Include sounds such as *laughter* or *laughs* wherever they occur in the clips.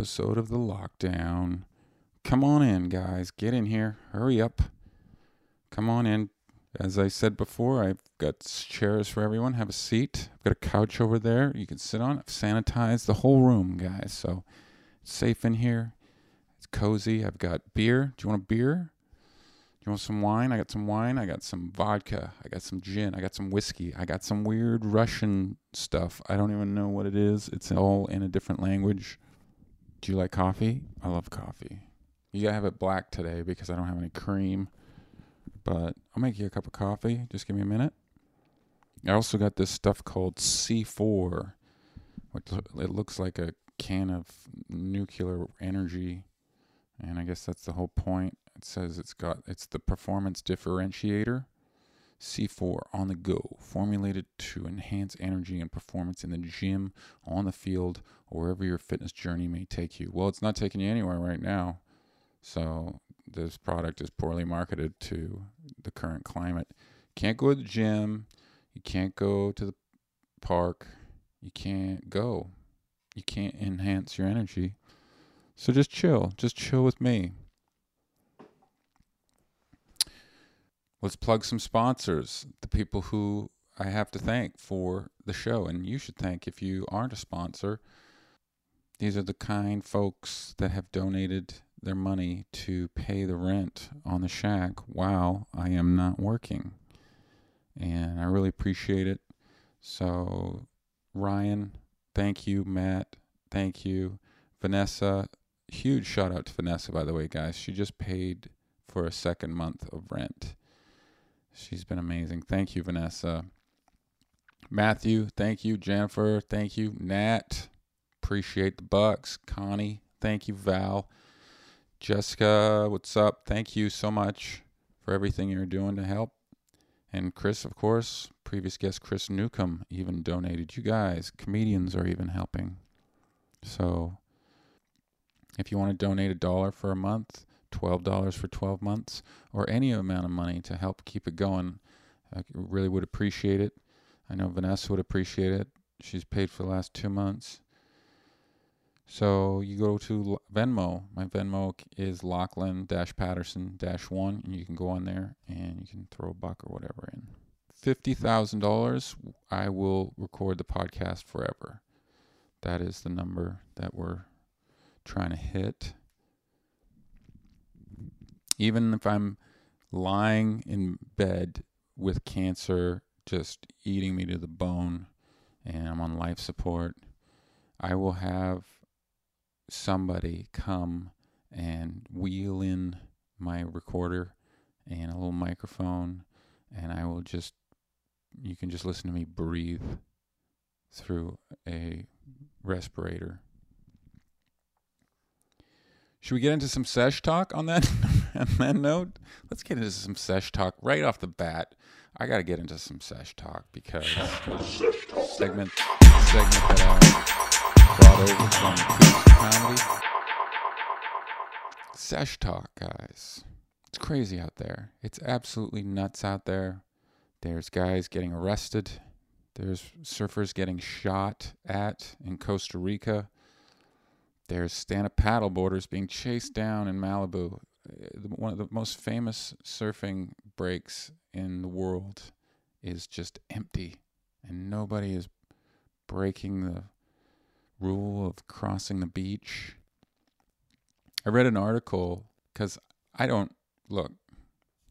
episode of The Lockdown. Come on in, guys. Get in here. Hurry up. Come on in. As I said before, I've got chairs for everyone. Have a seat. I've got a couch over there you can sit on. I've sanitized the whole room, guys. So it's safe in here. It's cozy. I've got beer. Do you want a beer? Do you want some wine? I got some wine. I got some vodka. I got some gin. I got some whiskey. I got some weird Russian stuff. I don't even know what it is. It's all in a different language. Do you like coffee? I love coffee. You gotta have it black today because I don't have any cream. But I'll make you a cup of coffee. Just give me a minute. I also got this stuff called C4, which it looks like a can of nuclear energy, and I guess that's the whole point. It says it's got it's the performance differentiator. C4 on the go, formulated to enhance energy and performance in the gym, on the field, or wherever your fitness journey may take you. Well, it's not taking you anywhere right now. So this product is poorly marketed to the current climate. Can't go to the gym, you can't go to the park, you can't go. You can't enhance your energy. So just chill, just chill with me. Let's plug some sponsors, the people who I have to thank for the show. And you should thank if you aren't a sponsor. These are the kind folks that have donated their money to pay the rent on the shack while I am not working. And I really appreciate it. So, Ryan, thank you. Matt, thank you. Vanessa, huge shout out to Vanessa, by the way, guys. She just paid for a second month of rent. She's been amazing. Thank you, Vanessa. Matthew, thank you. Jennifer, thank you. Nat, appreciate the bucks. Connie, thank you. Val, Jessica, what's up? Thank you so much for everything you're doing to help. And Chris, of course, previous guest Chris Newcomb even donated. You guys, comedians are even helping. So if you want to donate a dollar for a month, $12 for 12 months, or any amount of money to help keep it going. I really would appreciate it. I know Vanessa would appreciate it. She's paid for the last two months. So you go to Venmo. My Venmo is Lachlan Patterson one, and you can go on there and you can throw a buck or whatever in. Fifty thousand dollars, I will record the podcast forever. That is the number that we're trying to hit even if I'm lying in bed with cancer just eating me to the bone and I'm on life support, I will have somebody come and wheel in my recorder and a little microphone and I will just you can just listen to me breathe through a respirator. Should we get into some sesh talk on that *laughs* *laughs* on that note? Let's get into some sesh talk right off the bat. I got to get into some sesh talk because segment segment that I brought over from Comedy. Sesh talk, guys. It's crazy out there. It's absolutely nuts out there. There's guys getting arrested. There's surfers getting shot at in Costa Rica. There's stand up paddleboarders being chased down in Malibu. One of the most famous surfing breaks in the world is just empty, and nobody is breaking the rule of crossing the beach. I read an article because I don't look.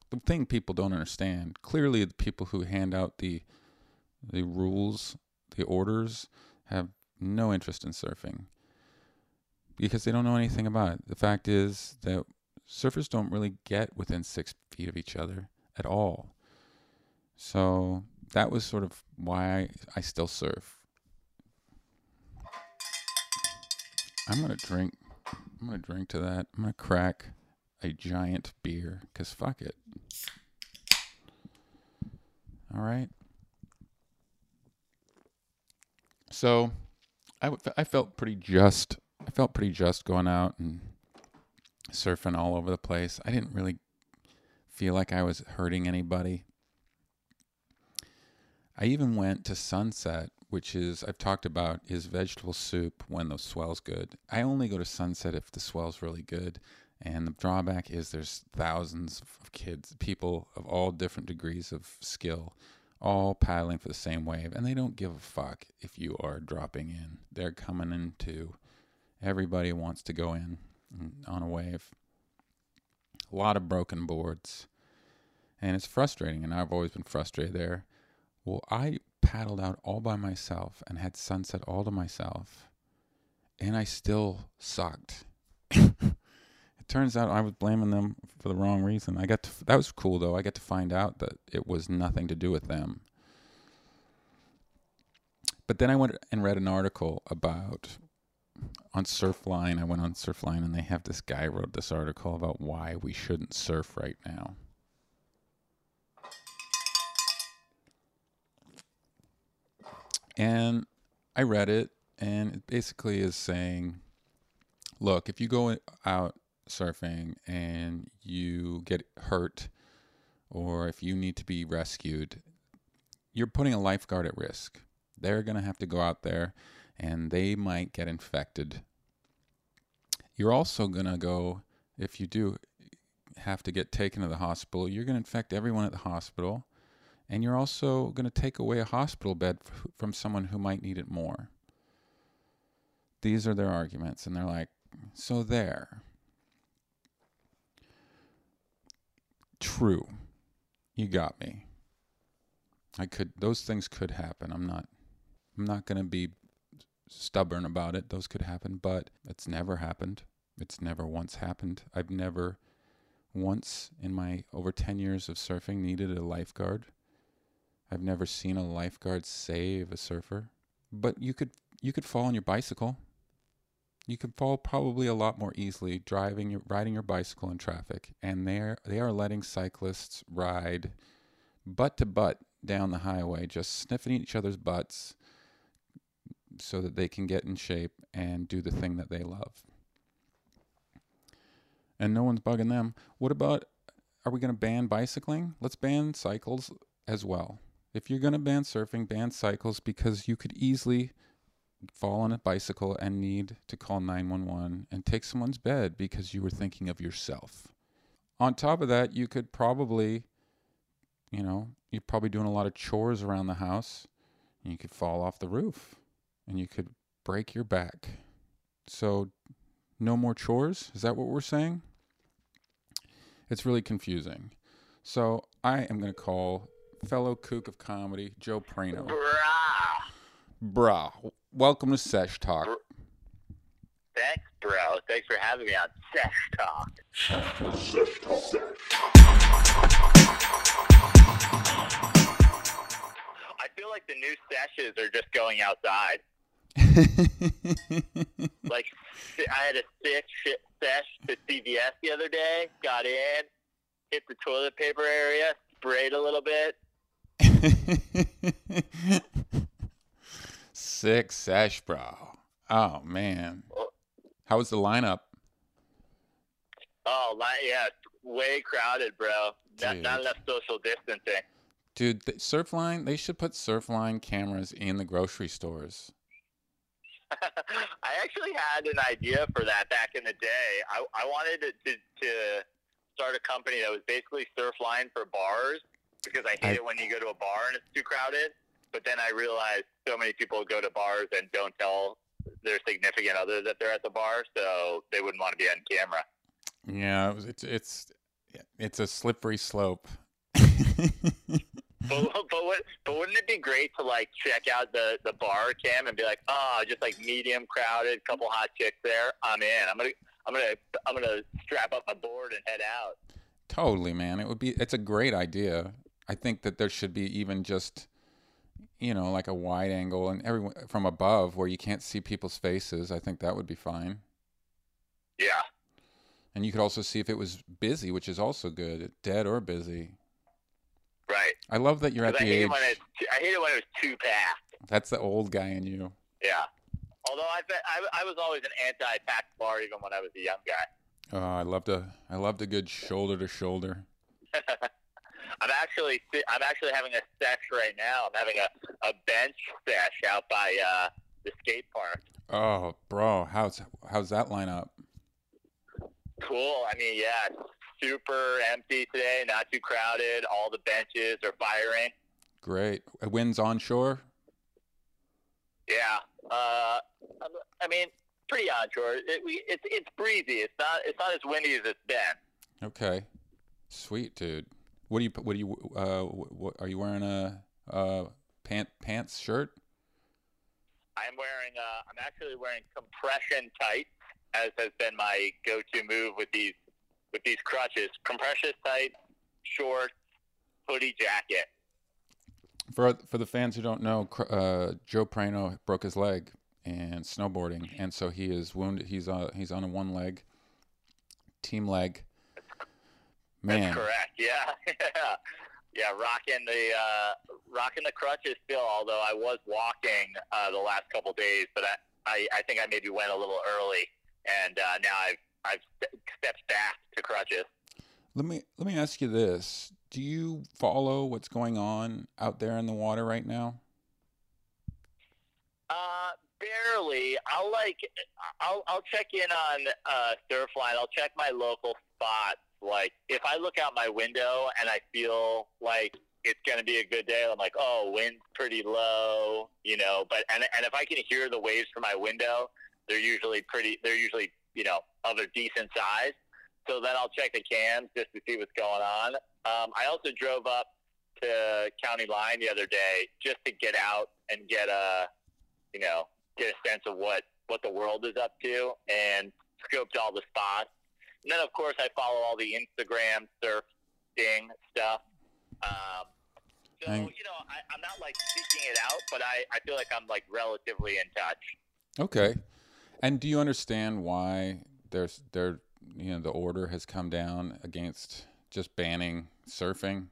The thing people don't understand clearly, the people who hand out the the rules, the orders, have no interest in surfing because they don't know anything about it. The fact is that surfers don't really get within six feet of each other at all. So that was sort of why I, still surf. I'm gonna drink. I'm gonna drink to that. I'm gonna crack a giant beer because fuck it. All right. So I, I felt pretty just I felt pretty just going out and surfing all over the place. I didn't really feel like I was hurting anybody. I even went to Sunset which is I've talked about, is vegetable soup when the swell's good. I only go to Sunset if the swell's really good. And the drawback is there's thousands of kids, people of all different degrees of skill, all paddling for the same wave, and they don't give a fuck if you are dropping in. They're coming in too. Everybody wants to go in Mm, on a wave. A lot of broken boards. And it's frustrating, and I've always been frustrated there. Well, I paddled out all by myself and had sunset all to myself, and I still sucked. *laughs* it turns out I was blaming them for the wrong reason. I got to, that was cool though. I got to find out that it was nothing to do with them. But then I went and read an article about on Surfline. I went on Surfline and they have this guy wrote this article about why we shouldn't surf right now. And I read it, and it basically is saying, look, if you go out surfing and you get hurt, or if you need to be rescued, you're putting a lifeguard at risk. They're going to have to go out there and they might get infected. You're also going to go, if you do have to get taken to the hospital, you're going to infect everyone at the hospital and you're also going to take away a hospital bed f- from someone who might need it more. These are their arguments, and they're like, so there. True. You got me. I could those things could happen. I'm not I'm not going to be stubborn about it. Those could happen, but it's never happened. It's never once happened. I've never once in my over 10 years of surfing needed a lifeguard. I've never seen a lifeguard save a surfer, but you could you could fall on your bicycle. You could fall probably a lot more easily driving your riding your bicycle in traffic, and they they are letting cyclists ride butt to butt down the highway, just sniffing each other's butts, so that they can get in shape and do the thing that they love. And no one's bugging them. What about? Are we going to ban bicycling? Let's ban cycles as well. If you're going to ban surfing, ban cycles because you could easily fall on a bicycle and need to call 911 and take someone's bed because you were thinking of yourself. On top of that, you could probably, you know, you're probably doing a lot of chores around the house and you could fall off the roof and you could break your back. So, no more chores? Is that what we're saying? It's really confusing. So, I am going to call fellow kook of comedy, Joe Prano. Brah. Bruh, welcome to Sesh Talk. Thanks, bro. Thanks for having me on Sesh Talk. I feel like the new seshes are just going outside. *laughs* Like, I had a sick shit sesh to CVS the other day. Got in, hit the toilet paper area, sprayed a little bit. *laughs* Sick sesh, bro. Oh man, how was the lineup? Oh, yeah, way crowded, bro. Not, not enough social distancing. Dude, the Surfline, they should put Surfline cameras in the grocery stores. *laughs* I actually had an idea for that back in the day. I, I wanted to, to, to start a company that was basically Surfline for bars because I hate I- it when you go to a bar and it's too crowded. But then I realized so many people go to bars and don't tell their significant other that they're at the bar, so they wouldn't want to be on camera. Yeah, it's it's it's a slippery slope. *laughs* But *laughs* but what, but wouldn't it be great to like check out the the bar cam and be like, oh, just like medium crowded, couple hot chicks there. I'm in. I'm gonna I'm gonna I'm gonna strap up my board and head out. Totally, man. It would be. It's a great idea. I think that there should be even just, you know, like a wide angle and everyone from above where you can't see people's faces. I think that would be fine. Yeah. And you could also see if it was busy, which is also good, dead or busy. Right. I love that you're at 'Cause I the hate age. it when it's I hate it when it was too packed. That's the old guy in you. Yeah. Although I bet I, I was always an anti-packed bar even when I was a young guy. Oh, I loved a I loved a good shoulder to shoulder. *laughs* I'm actually actually I'm actually having a sesh right now. I'm having a, a bench sesh out by uh, the skate park. Oh, bro, how's how's that line up? Cool. I mean, yeah, super empty today. Not too crowded. All the benches are firing. Great. Winds onshore. Yeah. Uh, I mean, pretty onshore. It, we, it's it's breezy. It's not it's not as windy as it's been. Okay. Sweet, dude. What do you what do you uh what, are you wearing a uh pant pants shirt? I'm wearing uh I'm actually wearing compression tights as has been my go-to move with these with these crutches. Compression tights, shorts, hoodie jacket. For for the fans who don't know, uh, Joe Prano broke his leg and snowboarding, and so he is wounded. He's uh he's on a one leg, team leg. Man, That's correct. Yeah, *laughs* yeah, yeah. Rocking the uh, rocking the crutches still. Although I was walking uh, the last couple days, but I, I I think I maybe went a little early, and uh, now I've I've stepped back to crutches. Let me let me ask you this: Do you follow what's going on out there in the water right now? Uh, barely. I'll like I'll I'll check in on uh, Surfline. I'll check my local spots. Like if I look out my window and I feel like it's gonna be a good day, I'm like, oh, wind's pretty low, you know. But and and if I can hear the waves from my window, they're usually pretty. They're usually you know of a decent size. So then I'll check the cams just to see what's going on. Um, I also drove up to County Line the other day just to get out and get a you know get a sense of what what the world is up to and scoped all the spots. And then of course I follow all the Instagram surfing stuff. Um, so you know I, I'm not like seeking it out, but I, I feel like I'm like relatively in touch. Okay. And do you understand why there's there you know the order has come down against just banning surfing?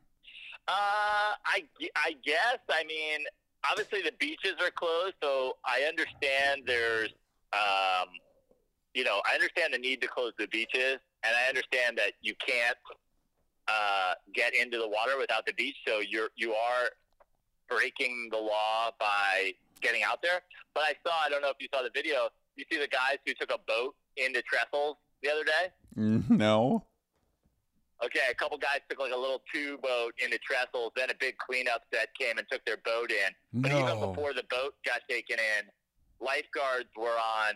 Uh, I I guess I mean obviously the beaches are closed, so I understand there's um, you know I understand the need to close the beaches, and I understand that you can't uh, get into the water without the beach, so you're you are breaking the law by getting out there. But I saw I don't know if you saw the video you see the guys who took a boat into Trestles the other day? Mm, no. Okay, a couple guys took like a little two boat into Trestles. Then a big cleanup set came and took their boat in. But No. even before the boat got taken in, lifeguards were on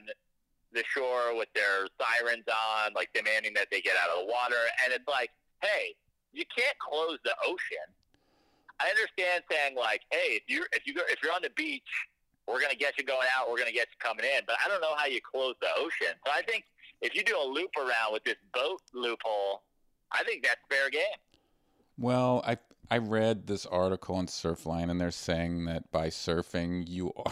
the shore with their sirens on, like demanding that they get out of the water. And it's like, hey, you can't close the ocean. I understand saying like, hey, if you if you go, if you're on the beach we're going to get you going out. We're going to get you coming in. But I don't know how you close the ocean. So I think if you do a loop around with this boat loophole, I think that's fair game. Well, I I read this article on Surfline, and they're saying that by surfing, you are,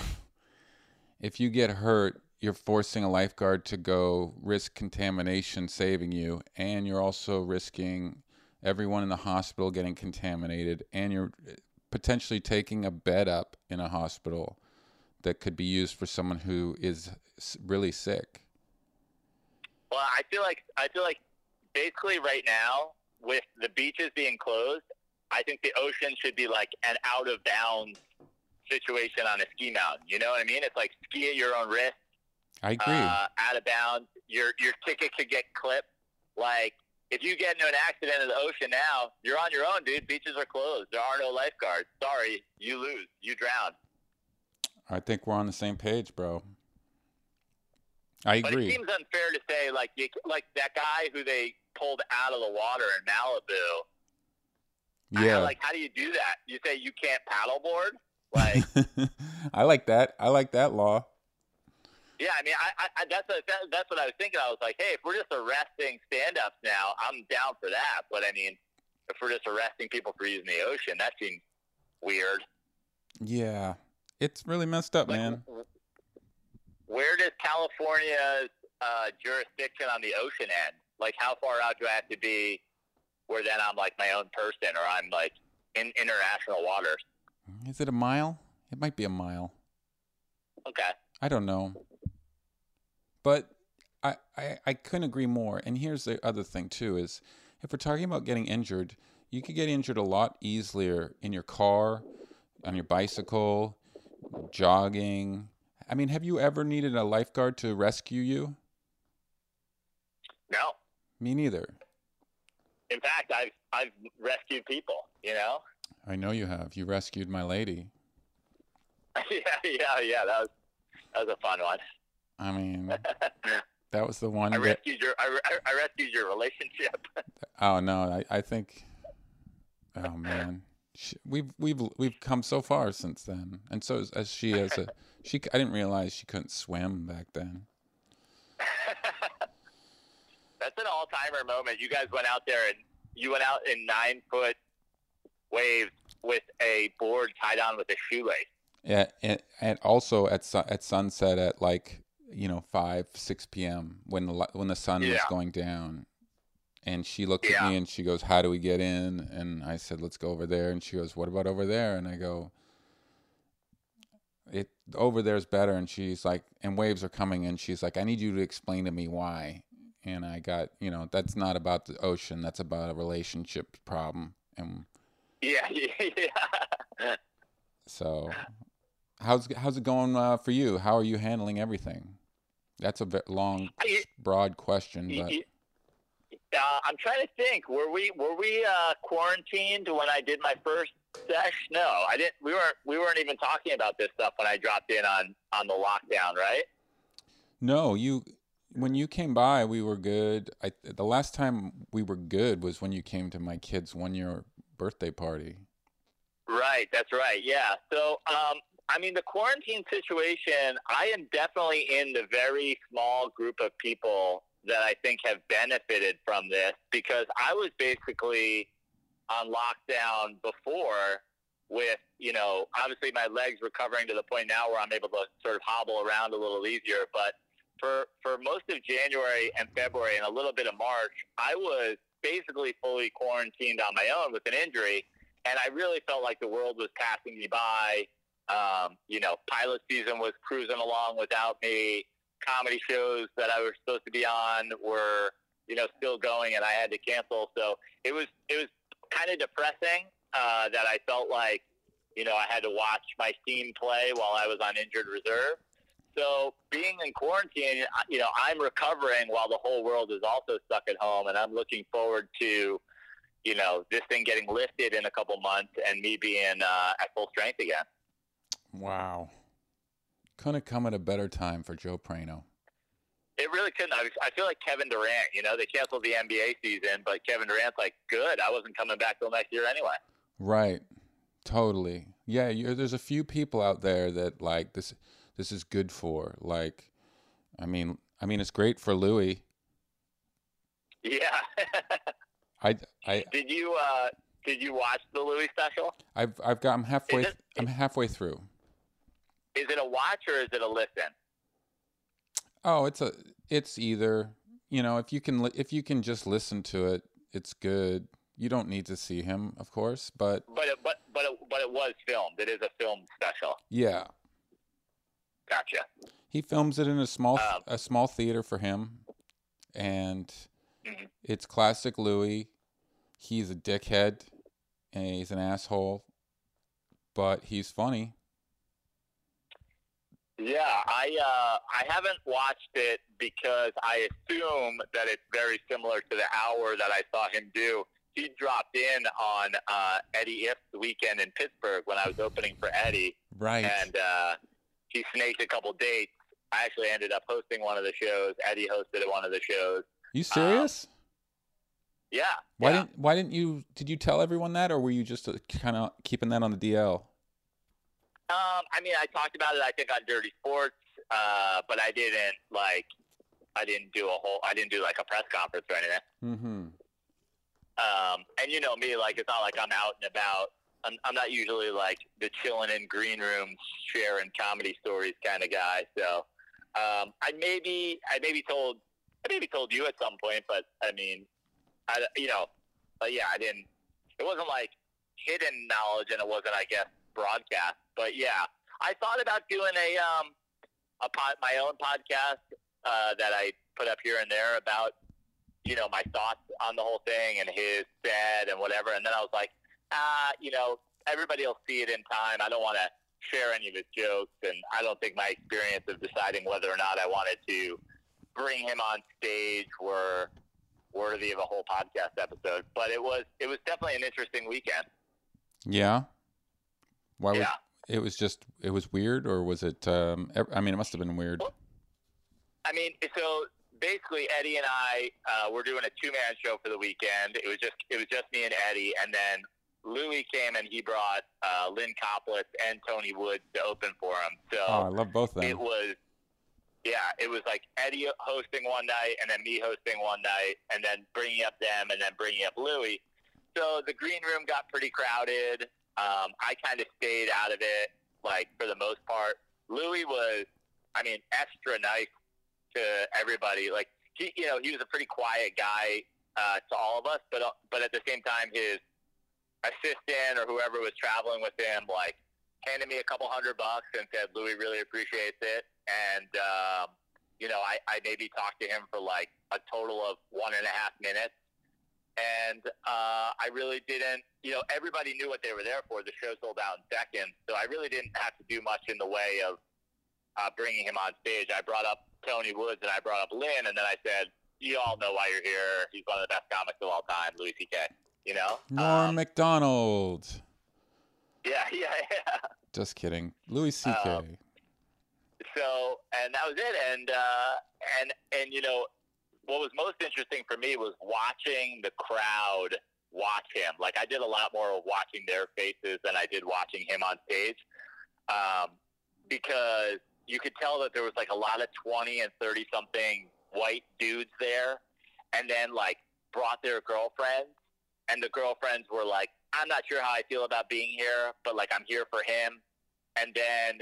*laughs* if you get hurt, you're forcing a lifeguard to go risk contamination saving you, and you're also risking everyone in the hospital getting contaminated, and you're uh, potentially taking a bed up in a hospital that could be used for someone who is really sick. Well, I feel like I feel like basically right now with the beaches being closed, I think the ocean should be like an out of bounds situation on a ski mountain. You know what I mean? It's like ski at your own risk. I agree. Uh, out of bounds, your your ticket could get clipped. Like if you get into an accident in the ocean now, you're on your own, dude. Beaches are closed. There are no lifeguards. Sorry, you lose. You drown. I think we're on the same page, bro. I agree. But it seems unfair to say like you, like that guy who they pulled out of the water in Malibu. I- yeah. like how do you do that? You say you can't paddleboard? Like *laughs* I like that. I like that law. yeah, I mean I, I, I that's what, that, that's what I was thinking. I was like, hey, if we're just arresting stand-ups now, I'm down for that. But I mean, if we're just arresting people for using the ocean, that seems weird. Yeah. It's really messed up, Like, man. Where does California's uh, jurisdiction on the ocean end? Like, how far out do I have to be where then I'm like my own person or I'm like in international waters? Is it a mile? It might be a mile. Okay. I don't know. But I, I, I couldn't agree more. And here's the other thing too is if we're talking about getting injured, you could get injured a lot easier in your car, on your bicycle, jogging. I mean, have you ever needed a lifeguard to rescue you? No. Me neither. In fact, I've I've rescued people. You know. I know you have. You rescued my lady. *laughs* yeah, yeah, yeah. That was that was a fun one. I mean, *laughs* that was the one. I that- rescued your I, I, I rescued your relationship. *laughs* Oh no, I, I think. Oh man, she, we've we've we've come so far since then, and so as, as she as a *laughs* she. I didn't realize she couldn't swim back then. *laughs* That's an all timer moment. You guys went out there and you went out in nine foot waves with a board tied on with a shoelace. Yeah, and, and also at su- at sunset at like you know five six p.m. when the when the sun was going down, and she looked at me and she goes, "How do we get in?" And I said, "Let's go over there." And she goes, "What about over there?" And I go, "It over there's better." And she's like, "And waves are coming." And she's like, "I need you to explain to me why." And I got, you know, that's not about the ocean. That's about a relationship problem. And Yeah, *laughs* yeah. so, how's how's it going uh, for you? How are you handling everything? That's a long, broad question, but Uh, I'm trying to think. Were we were we uh, quarantined when I did my first sesh? No, I didn't. We weren't. We weren't even talking about this stuff when I dropped in on on the lockdown, right? no, you when you came by, we were good. I the last time we were good was when you came to my kid's one year birthday party. Right. That's right. Yeah. So, um, I mean, the quarantine situation. I am definitely in the very small group of people that I think have benefited from this because I was basically on lockdown before with, you know, obviously my legs recovering to the point now where I'm able to sort of hobble around a little easier. But for, for most of January and February and a little bit of March, I was basically fully quarantined on my own with an injury. And I really felt like the world was passing me by. Um, you know, pilot season was cruising along without me. Comedy shows that I was supposed to be on were, you know, still going, and I had to cancel. So it was it was kind of depressing uh, that I felt like, you know, I had to watch my team play while I was on injured reserve. So being in quarantine, you know, I'm recovering while the whole world is also stuck at home, and I'm looking forward to, you know, this thing getting lifted in a couple months and me being uh, at full strength again. Wow, couldn't have come at a better time for Joe Prano. It really couldn't. I, I feel like Kevin Durant. You know, they canceled the NBA season, but Kevin Durant's like, good. I wasn't coming back till next year anyway. Right. Totally. Yeah, there's a few people out there that like this this is good for. Like I mean I mean it's great for Louis. Yeah. *laughs* I I did you uh, did you watch the Louis special? I've I've got I'm halfway it- I'm halfway through. Is it a watch or is it a listen? Oh, it's a it's either, you know, if you can if you can just listen to it, it's good. You don't need to see him, of course, but But it, but but it, but it was filmed. It is a film special. yeah. Gotcha. He films it in a small Um, a small theater for him, and Mhm. it's classic Louis. He's a dickhead, and he's an asshole, but he's funny. Yeah, I uh, I haven't watched it because I assume that it's very similar to the hour that I saw him do. He dropped in on uh, Eddie Ifft's weekend in Pittsburgh when I was opening for Eddie, Right. and uh, he snaked a couple dates. I actually ended up hosting one of the shows. Eddie hosted one of the shows. you serious? Yeah. why yeah. didn't Why didn't you? Did you tell everyone that, or were you just kind of keeping that on the DL? Um, I mean, I talked about it. I think on Dirty Sports, uh, but I didn't like. I didn't do a whole. I didn't do like a press conference or anything. Mm-hmm. Um, and you know me, like it's not like I'm out and about. I'm, I'm not usually like the chilling in green rooms, sharing comedy stories kind of guy. So um, I maybe I maybe told I maybe told you at some point, but I mean, I you know, but yeah, I didn't. It wasn't like hidden knowledge, and it wasn't, I guess, broadcast. But yeah, I thought about doing a um a pod, my own podcast uh, that I put up here and there about you know, my thoughts on the whole thing and his said and whatever. And then I was like, ah, you know, everybody will see it in time. I don't want to share any of his jokes, and I don't think my experience of deciding whether or not I wanted to bring him on stage were worthy of a whole podcast episode. But it was it was definitely an interesting weekend. Yeah. Why Yeah. It was just it was weird or was it um I mean it must have been weird. I mean, so basically, Eddie and I uh, were doing a two-man show for the weekend. It was just it was just me and Eddie, and then Louis came and he brought uh, Lynn Koplitz and Tony Woods to open for him. So Oh, I love both of them. it was, yeah, it was like Eddie hosting one night, and then me hosting one night, and then bringing up them, and then bringing up Louis. So the green room got pretty crowded. Um, I kind of stayed out of it, like for the most part. Louis was, I mean, extra nice to everybody. Like he, you know, he was a pretty quiet guy uh, to all of us, but uh, but at the same time, his assistant or whoever was traveling with him, like handed me a couple hundred bucks and said, "Louis really appreciates it." And um, you know, I, I maybe talked to him for like a total of one and a half minutes. And uh, I really didn't, you know, everybody knew what they were there for. The show sold out in seconds. So I really didn't have to do much in the way of uh, bringing him on stage. I brought up Tony Woods and I brought up Lynn, and then I said, "You all know why you're here. He's one of the best comics of all time, Louis C.K." You know? Norm Um, Macdonald. yeah, *laughs* yeah, yeah. Just kidding. Louis C.K. Um, So, and that was it. And uh, and and you know, what was most interesting for me was watching the crowd watch him. Like I did a lot more watching their faces than I did watching him on stage, um, because you could tell that there was like a lot of twenty and thirty something white dudes there, and then like brought their girlfriends, and the girlfriends were like, "I'm not sure how I feel about being here, but like I'm here for him." And then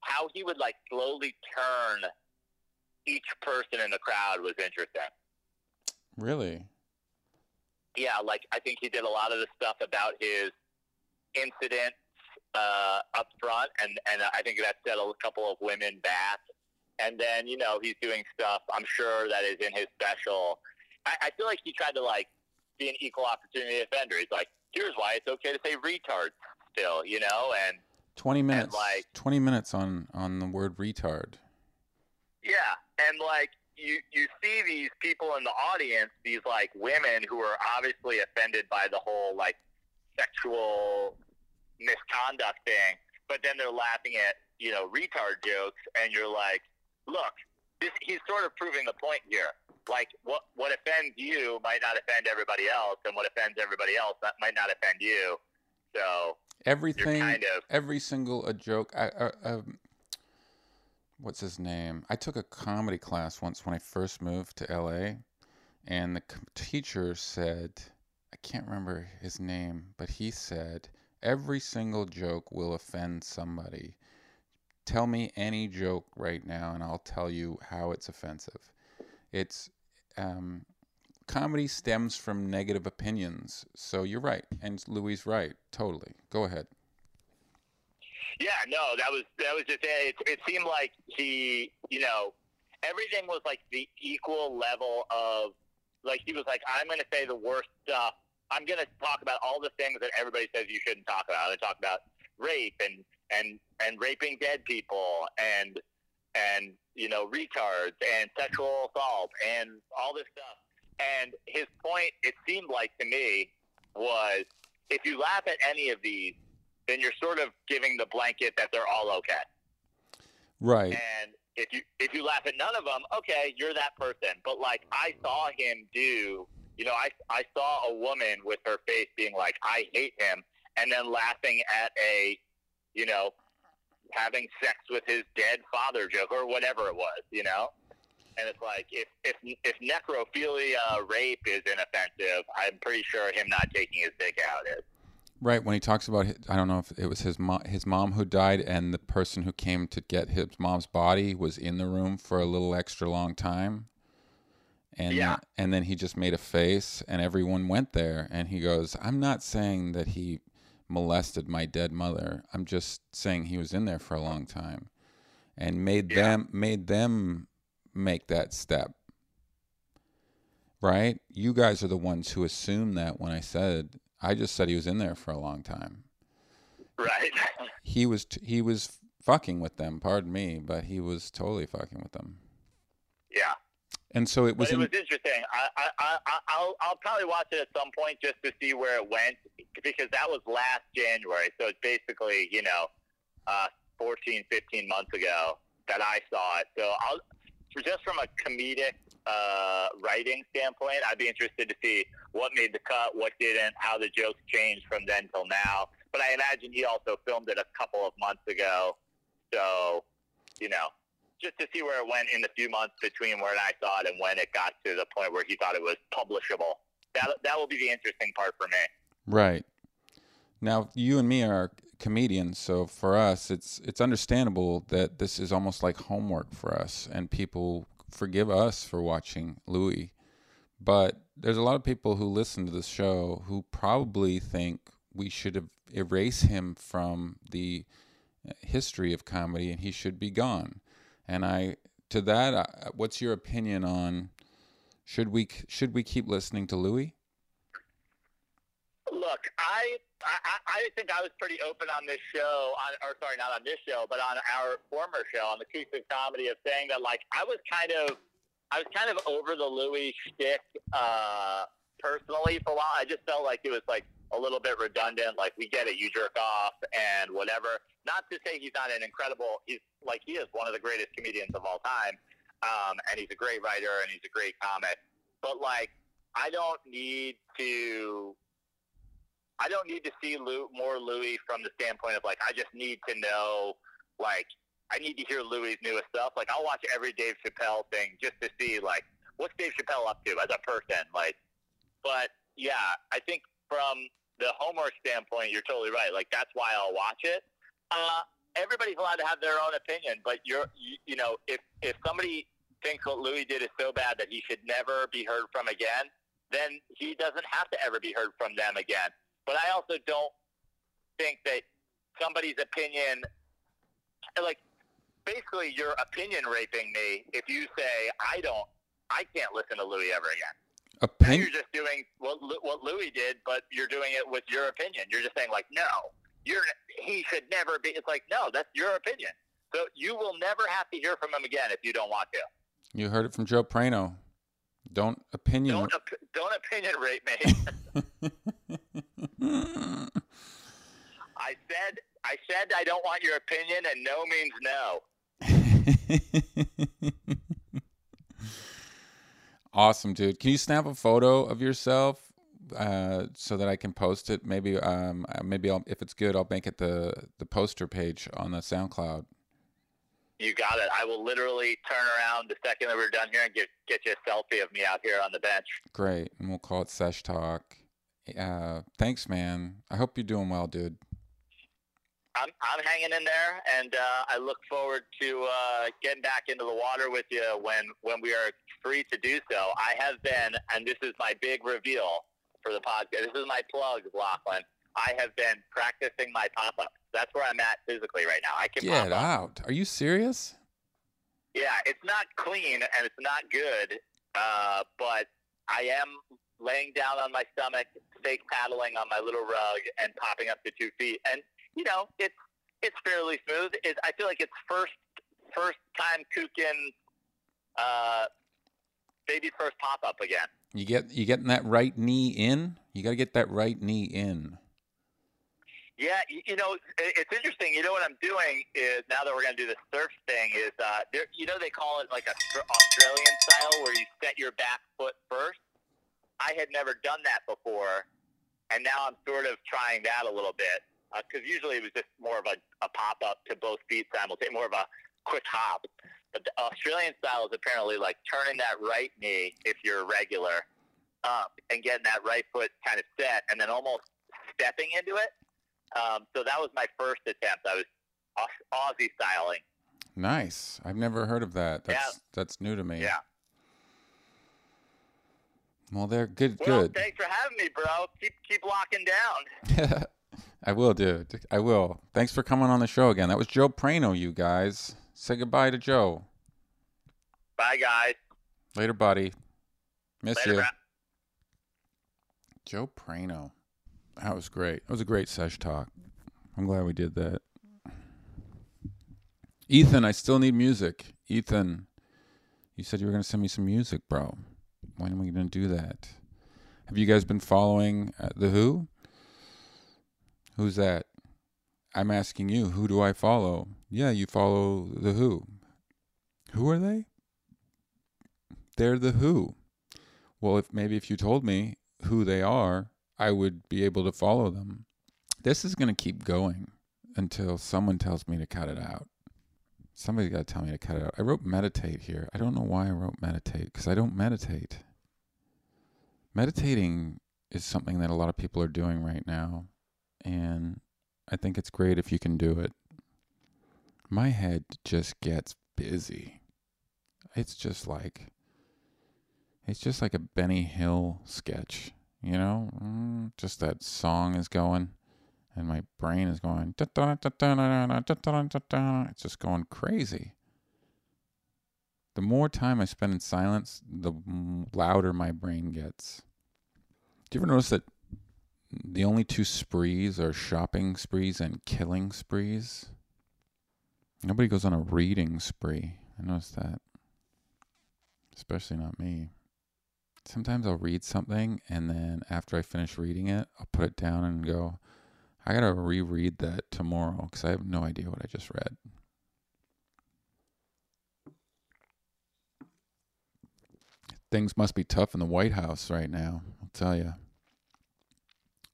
how he would like slowly turn each person in the crowd was interesting. really? Yeah, like I think he did a lot of the stuff about his incidents uh, up front, and and I think that set a couple of women back. And then you know he's doing stuff. I'm sure that is in his special. I, I feel like he tried to like be an equal opportunity offender. He's like, here's why it's okay to say retard still, you know, and 20 minutes. like- 20 minutes on on the word retard. Yeah, and like you you see these people in the audience, these like women who are obviously offended by the whole like sexual misconduct thing, but then they're laughing at you know retard jokes, and you're like, look, this, he's sort of proving the point here. Like what what offends you might not offend everybody else, and what offends everybody else that might not offend you. So Everything kind of every single a joke I, uh, um, what's his name? I took a comedy class once when i first moved to la and the teacher said i can't remember his name but he said every single joke will offend somebody. Tell me any joke right now and i'll tell you how it's offensive. It's um, comedy stems from negative opinions. So you're right and louis right totally. Go ahead Yeah, no, that was that was just it. It seemed like he, you know, everything was like the equal level of like he was like, I'm going to say the worst stuff. I'm going to talk about all the things that everybody says you shouldn't talk about. I talk about rape and and and raping dead people and and you know retards and sexual assault and all this stuff. And his point, it seemed like to me, was if you laugh at any of these, then you're sort of giving the blanket that they're all okay. right And if you if you laugh at none of them, okay, you're that person. But like I saw him do, you know, I I saw a woman with her face being like, I hate him, and then laughing at a, you know, having sex with his dead father joke or whatever it was, you know. And it's like if if if necrophilia rape is inoffensive, I'm pretty sure him not taking his dick out is. Right when he talks about, hi- I don't know if it was his mom, his mom who died, and the person who came to get his mom's body was in the room for a little extra long time, and Yeah. and then he just made a face, and everyone went there, and he goes, "I'm not saying that he molested my dead mother. I'm just saying he was in there for a long time, and made Yeah. them made them make that step." right? You guys are the ones who assume that when I said I just said he was in there for a long time. Right. *laughs* He was t- he was fucking with them. Pardon me, but he was totally fucking with them. Yeah. And so it was. But it in- was interesting. I, I, I, I'll, I'll probably watch it at some point just to see where it went because that was last January. So it's basically, you know, uh, 14, 15 months ago that I saw it. So I'll, just from a comedic uh, writing standpoint, I'd be interested to see what made the cut, what didn't, how the jokes changed from then till now. But I imagine he also filmed it a couple of months ago. So, you know, just to see where it went in the few months between when I saw it and when it got to the point where he thought it was publishable. That that will be the interesting part for me. Right. Now, you and me are comedians, so for us, it's it's understandable that this is almost like homework for us, and people forgive us for watching Louis. But there's a lot of people who listen to this show who probably think we should erase him from the history of comedy, and he should be gone. And I, to that, what's your opinion on should we should we keep listening to Louis? Look, I, I I think I was pretty open on this show, on, or sorry, not on this show, but on our former show, on the Acoustic Comedy, of saying that like I was kind of, I was kind of over the Louis shtick uh, personally for a while. I just felt like it was like a little bit redundant. Like we get it, you jerk off and whatever. Not to say he's not an incredible. He's like he is one of the greatest comedians of all time, um, and he's a great writer and he's a great comic. But like, I don't need to I don't need to see Lou, more Louis from the standpoint of like I just need to know like I need to hear Louis' newest stuff. Like I'll watch every Dave Chappelle thing just to see like what's Dave Chappelle up to as a person. Like, but yeah, I think from the homework standpoint, you're totally right. Like that's why I'll watch it. Uh, everybody's allowed to have their own opinion, but you're you, you know if if somebody thinks what Louis did is so bad that he should never be heard from again, then he doesn't have to ever be heard from them again. But I also don't think that somebody's opinion, like, basically you're opinion raping me if you say I don't, I can't listen to Louis ever again. Opinion. you're just doing what what Louis did, but you're doing it with your opinion. You're just saying like, no, you're he should never be. It's like, no, that's your opinion. So you will never have to hear from him again if you don't want to. You heard it from Joe Prano. Don't opinion. Don't op- don't opinion rape me. *laughs* *laughs* I said I said I don't want your opinion, and no means no. *laughs* awesome, dude. Can you snap a photo of yourself uh, so that I can post it? Maybe, um, uh, maybe I'll, if it's good, I'll make it the the poster page on the SoundCloud. You got it. I will literally turn around the second that we're done here and get get you a selfie of me out here on the bench. Great, and we'll call it Sesh Talk. Uh, thanks, man. I hope you're doing well, dude. I'm I'm hanging in there, and uh, I look forward to uh, getting back into the water with you when when we are free to do so. I have been, and this is my big reveal for the podcast. This is my plug, Lachlan. I have been practicing my pop up. That's where I'm at physically right now. I can Get out. Are you serious? Yeah, it's not clean and it's not good, uh, but I am laying down on my stomach, paddling on my little rug, and popping up to two feet. And you know, it's it's fairly smooth. It, I feel like it's first first time kookin, uh, baby's first pop up again. You get you getting that right knee in? You got to get that right knee in. Yeah, you, you know, it, it's interesting. You know what I'm doing is now that we're going to do the surf thing is, uh, there, you know, they call it like a Australian style where you set your back foot first. I had never done that before, and now I'm sort of trying that a little bit because usually it was just more of a, a pop up to both feet simultaneously, more of a quick hop. But the Australian style is apparently like turning that right knee if you're a regular up and getting that right foot kind of set, and then almost stepping into it. Um, so that was my first attempt. I was Aussie styling. Nice. I've never heard of that. That's Yeah. that's new to me. Yeah. Well, they're good. Well, good. thanks for having me, bro. Keep keep locking down. *laughs* *laughs* I will, dude. I will. Thanks for coming on the show again. That was Joe Prano, you guys. Say goodbye to Joe. Bye, guys. Later, buddy. Miss Later, you. bro. Joe Prano. That was great. It was a great sesh talk. I'm glad we did that. Ethan, I still need music. Ethan, you said you were going to send me some music, bro. When are we going to do that? Have you guys been following uh, The Who? Who's that? I'm asking you, who do I follow? Yeah, you follow The Who. Who are they? They're The Who. Well, if maybe if you told me who they are, I would be able to follow them. This is going to keep going until someone tells me to cut it out. Somebody's got to tell me to cut it out. I wrote meditate here. I don't know why I wrote meditate because I don't meditate. Meditating is something that a lot of people are doing right now, and I think it's great if you can do it. My head just gets busy. It's just like it's just like a Benny Hill sketch, you know? Mm, Just that song is going, and my brain is going. It's just going crazy. The more time I spend in silence, the louder my brain gets. Do you ever notice that the only two sprees are shopping sprees and killing sprees? Nobody goes on a reading spree. I noticed that. Especially not me sometimes I'll read something and then after I finish reading it, I'll put it down and go, I gotta reread that tomorrow because I have no idea what I just read. Things must be tough in the White House right now, I'll tell you.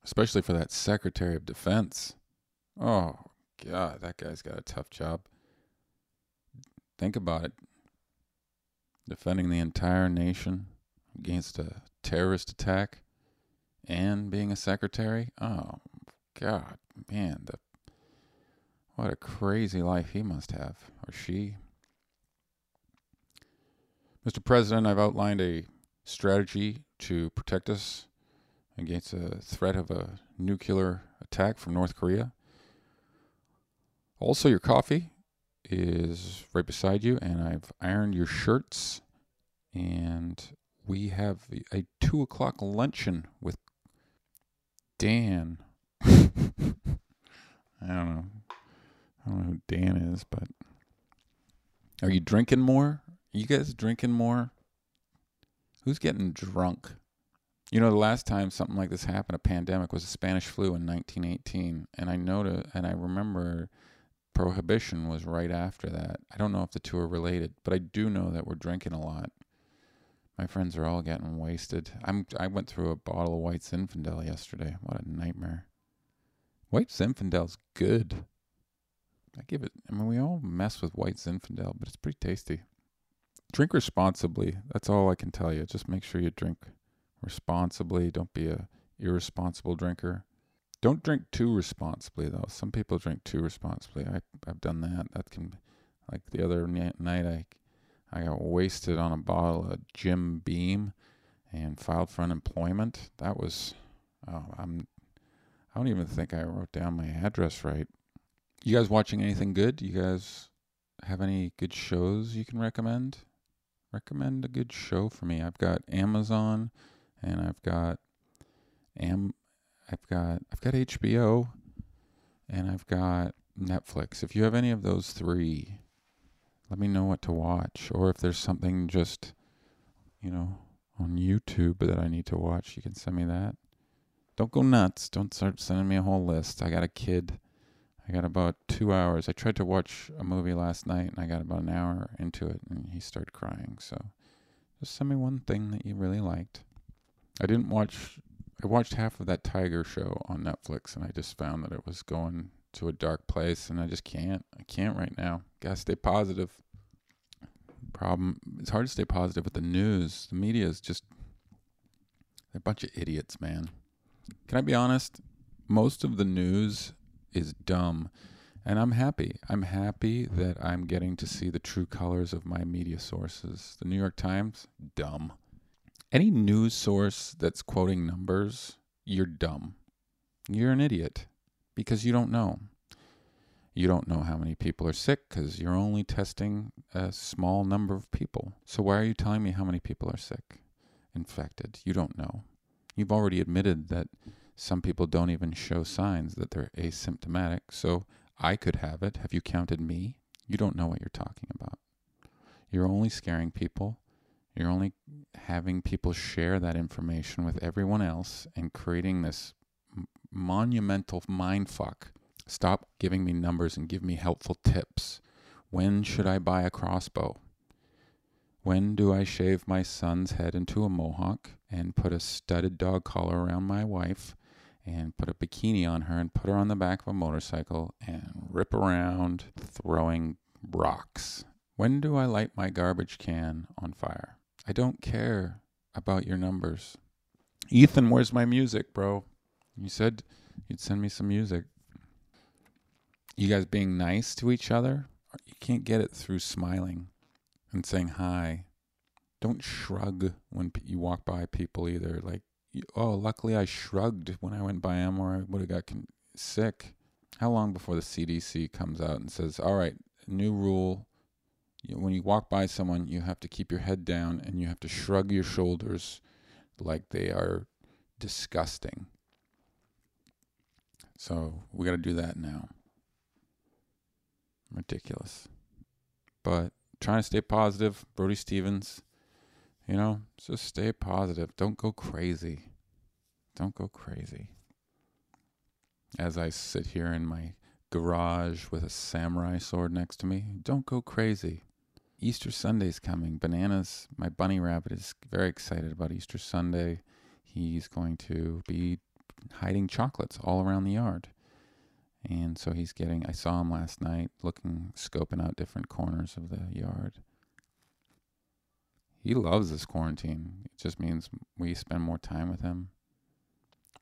Especially for that Secretary of Defense. Oh, God, that guy's got a tough job. Think about it defending the entire nation against a terrorist attack and being a secretary. Oh God, man, the what a crazy life he must have, or she. Mr. President, I've outlined a strategy to protect us against the threat of a nuclear attack from North Korea. Also, your coffee is right beside you, and I've ironed your shirts, and we have a two o'clock luncheon with Dan. *laughs* I don't know. I don't know who Dan is, but are you drinking more? You guys drinking more? Who's getting drunk? You know, the last time something like this happened, a pandemic, was the Spanish flu in 1918, and I know and I remember prohibition was right after that. I don't know if the two are related, but I do know that we're drinking a lot. My friends are all getting wasted. I'm I went through a bottle of White Zinfandel yesterday. What a nightmare. White Zinfandel's good. I give it I mean we all mess with White Zinfandel, but it's pretty tasty. Drink responsibly. That's all I can tell you. Just make sure you drink responsibly. Don't be a irresponsible drinker. Don't drink too responsibly though. Some people drink too responsibly. I I've done that. That can like the other night I I got wasted on a bottle of Jim Beam and filed for unemployment. That was oh, I'm I don't even think I wrote down my address right. You guys watching anything good? You guys have any good shows you can recommend? Recommend a good show for me. I've got Amazon and I've got Am I've got I've got HBO and I've got Netflix. If you have any of those three, let me know what to watch. Or if there's something just, you know, on YouTube that I need to watch, you can send me that. Don't go nuts. Don't start sending me a whole list. I got a kid. I got about two hours. I tried to watch a movie last night and I got about an hour into it and he started crying. So just send me one thing that you really liked. I didn't watch, I watched half of that Tiger show on Netflix and I just found that it was going to a dark place and I just can't. I can't right now. Gotta stay positive. Problem, it's hard to stay positive with the news. The media is just, they're a bunch of idiots, man. Can I be honest? Most of the news is dumb. And I'm happy. I'm happy that I'm getting to see the true colors of my media sources. The New York Times, dumb. Any news source that's quoting numbers, you're dumb. You're an idiot because you don't know. You don't know how many people are sick because you're only testing a small number of people. So why are you telling me how many people are sick? infected. You don't know. You've already admitted that some people don't even show signs that they're asymptomatic. So I could have it. Have you counted me? You don't know what you're talking about. You're only scaring people. You're only having people share that information with everyone else and creating this monumental mind fuck. Stop giving me numbers and give me helpful tips. When should I buy a crossbow? When do I shave my son's head into a mohawk and put a studded dog collar around my wife and put a bikini on her and put her on the back of a motorcycle and rip around throwing rocks? When do I light my garbage can on fire? I don't care about your numbers. Ethan, where's my music, bro? You said you'd send me some music. You guys being nice to each other, you can't get it through smiling and saying hi. Don't shrug when you walk by people either. Like, oh, luckily I shrugged when I went by him, or I would have got con- sick. How long before the CDC comes out and says, all right, new rule when you walk by someone, you have to keep your head down and you have to shrug your shoulders like they are disgusting. So we got to do that now. Ridiculous. But trying to stay positive, Brody Stevens, you know, just stay positive. Don't go crazy. Don't go crazy. As I sit here in my garage with a samurai sword next to me, don't go crazy. Easter Sunday's coming. Bananas, my bunny rabbit, is very excited about Easter Sunday. He's going to be hiding chocolates all around the yard. And so he's getting, I saw him last night looking, scoping out different corners of the yard. He loves this quarantine. It just means we spend more time with him.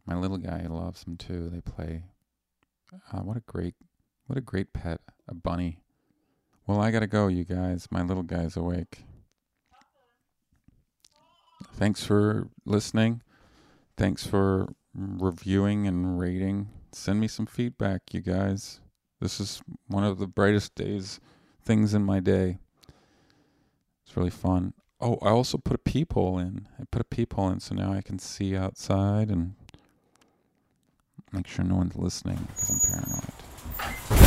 My little guy loves him too. They play. Uh, what a great, what a great pet, a bunny. Well, I gotta go, you guys. My little guy's awake. Thanks for listening. Thanks for reviewing and rating. Send me some feedback, you guys. This is one of the brightest days, things in my day. It's really fun. Oh, I also put a peephole in. I put a peephole in so now I can see outside and make sure no one's listening because I'm paranoid.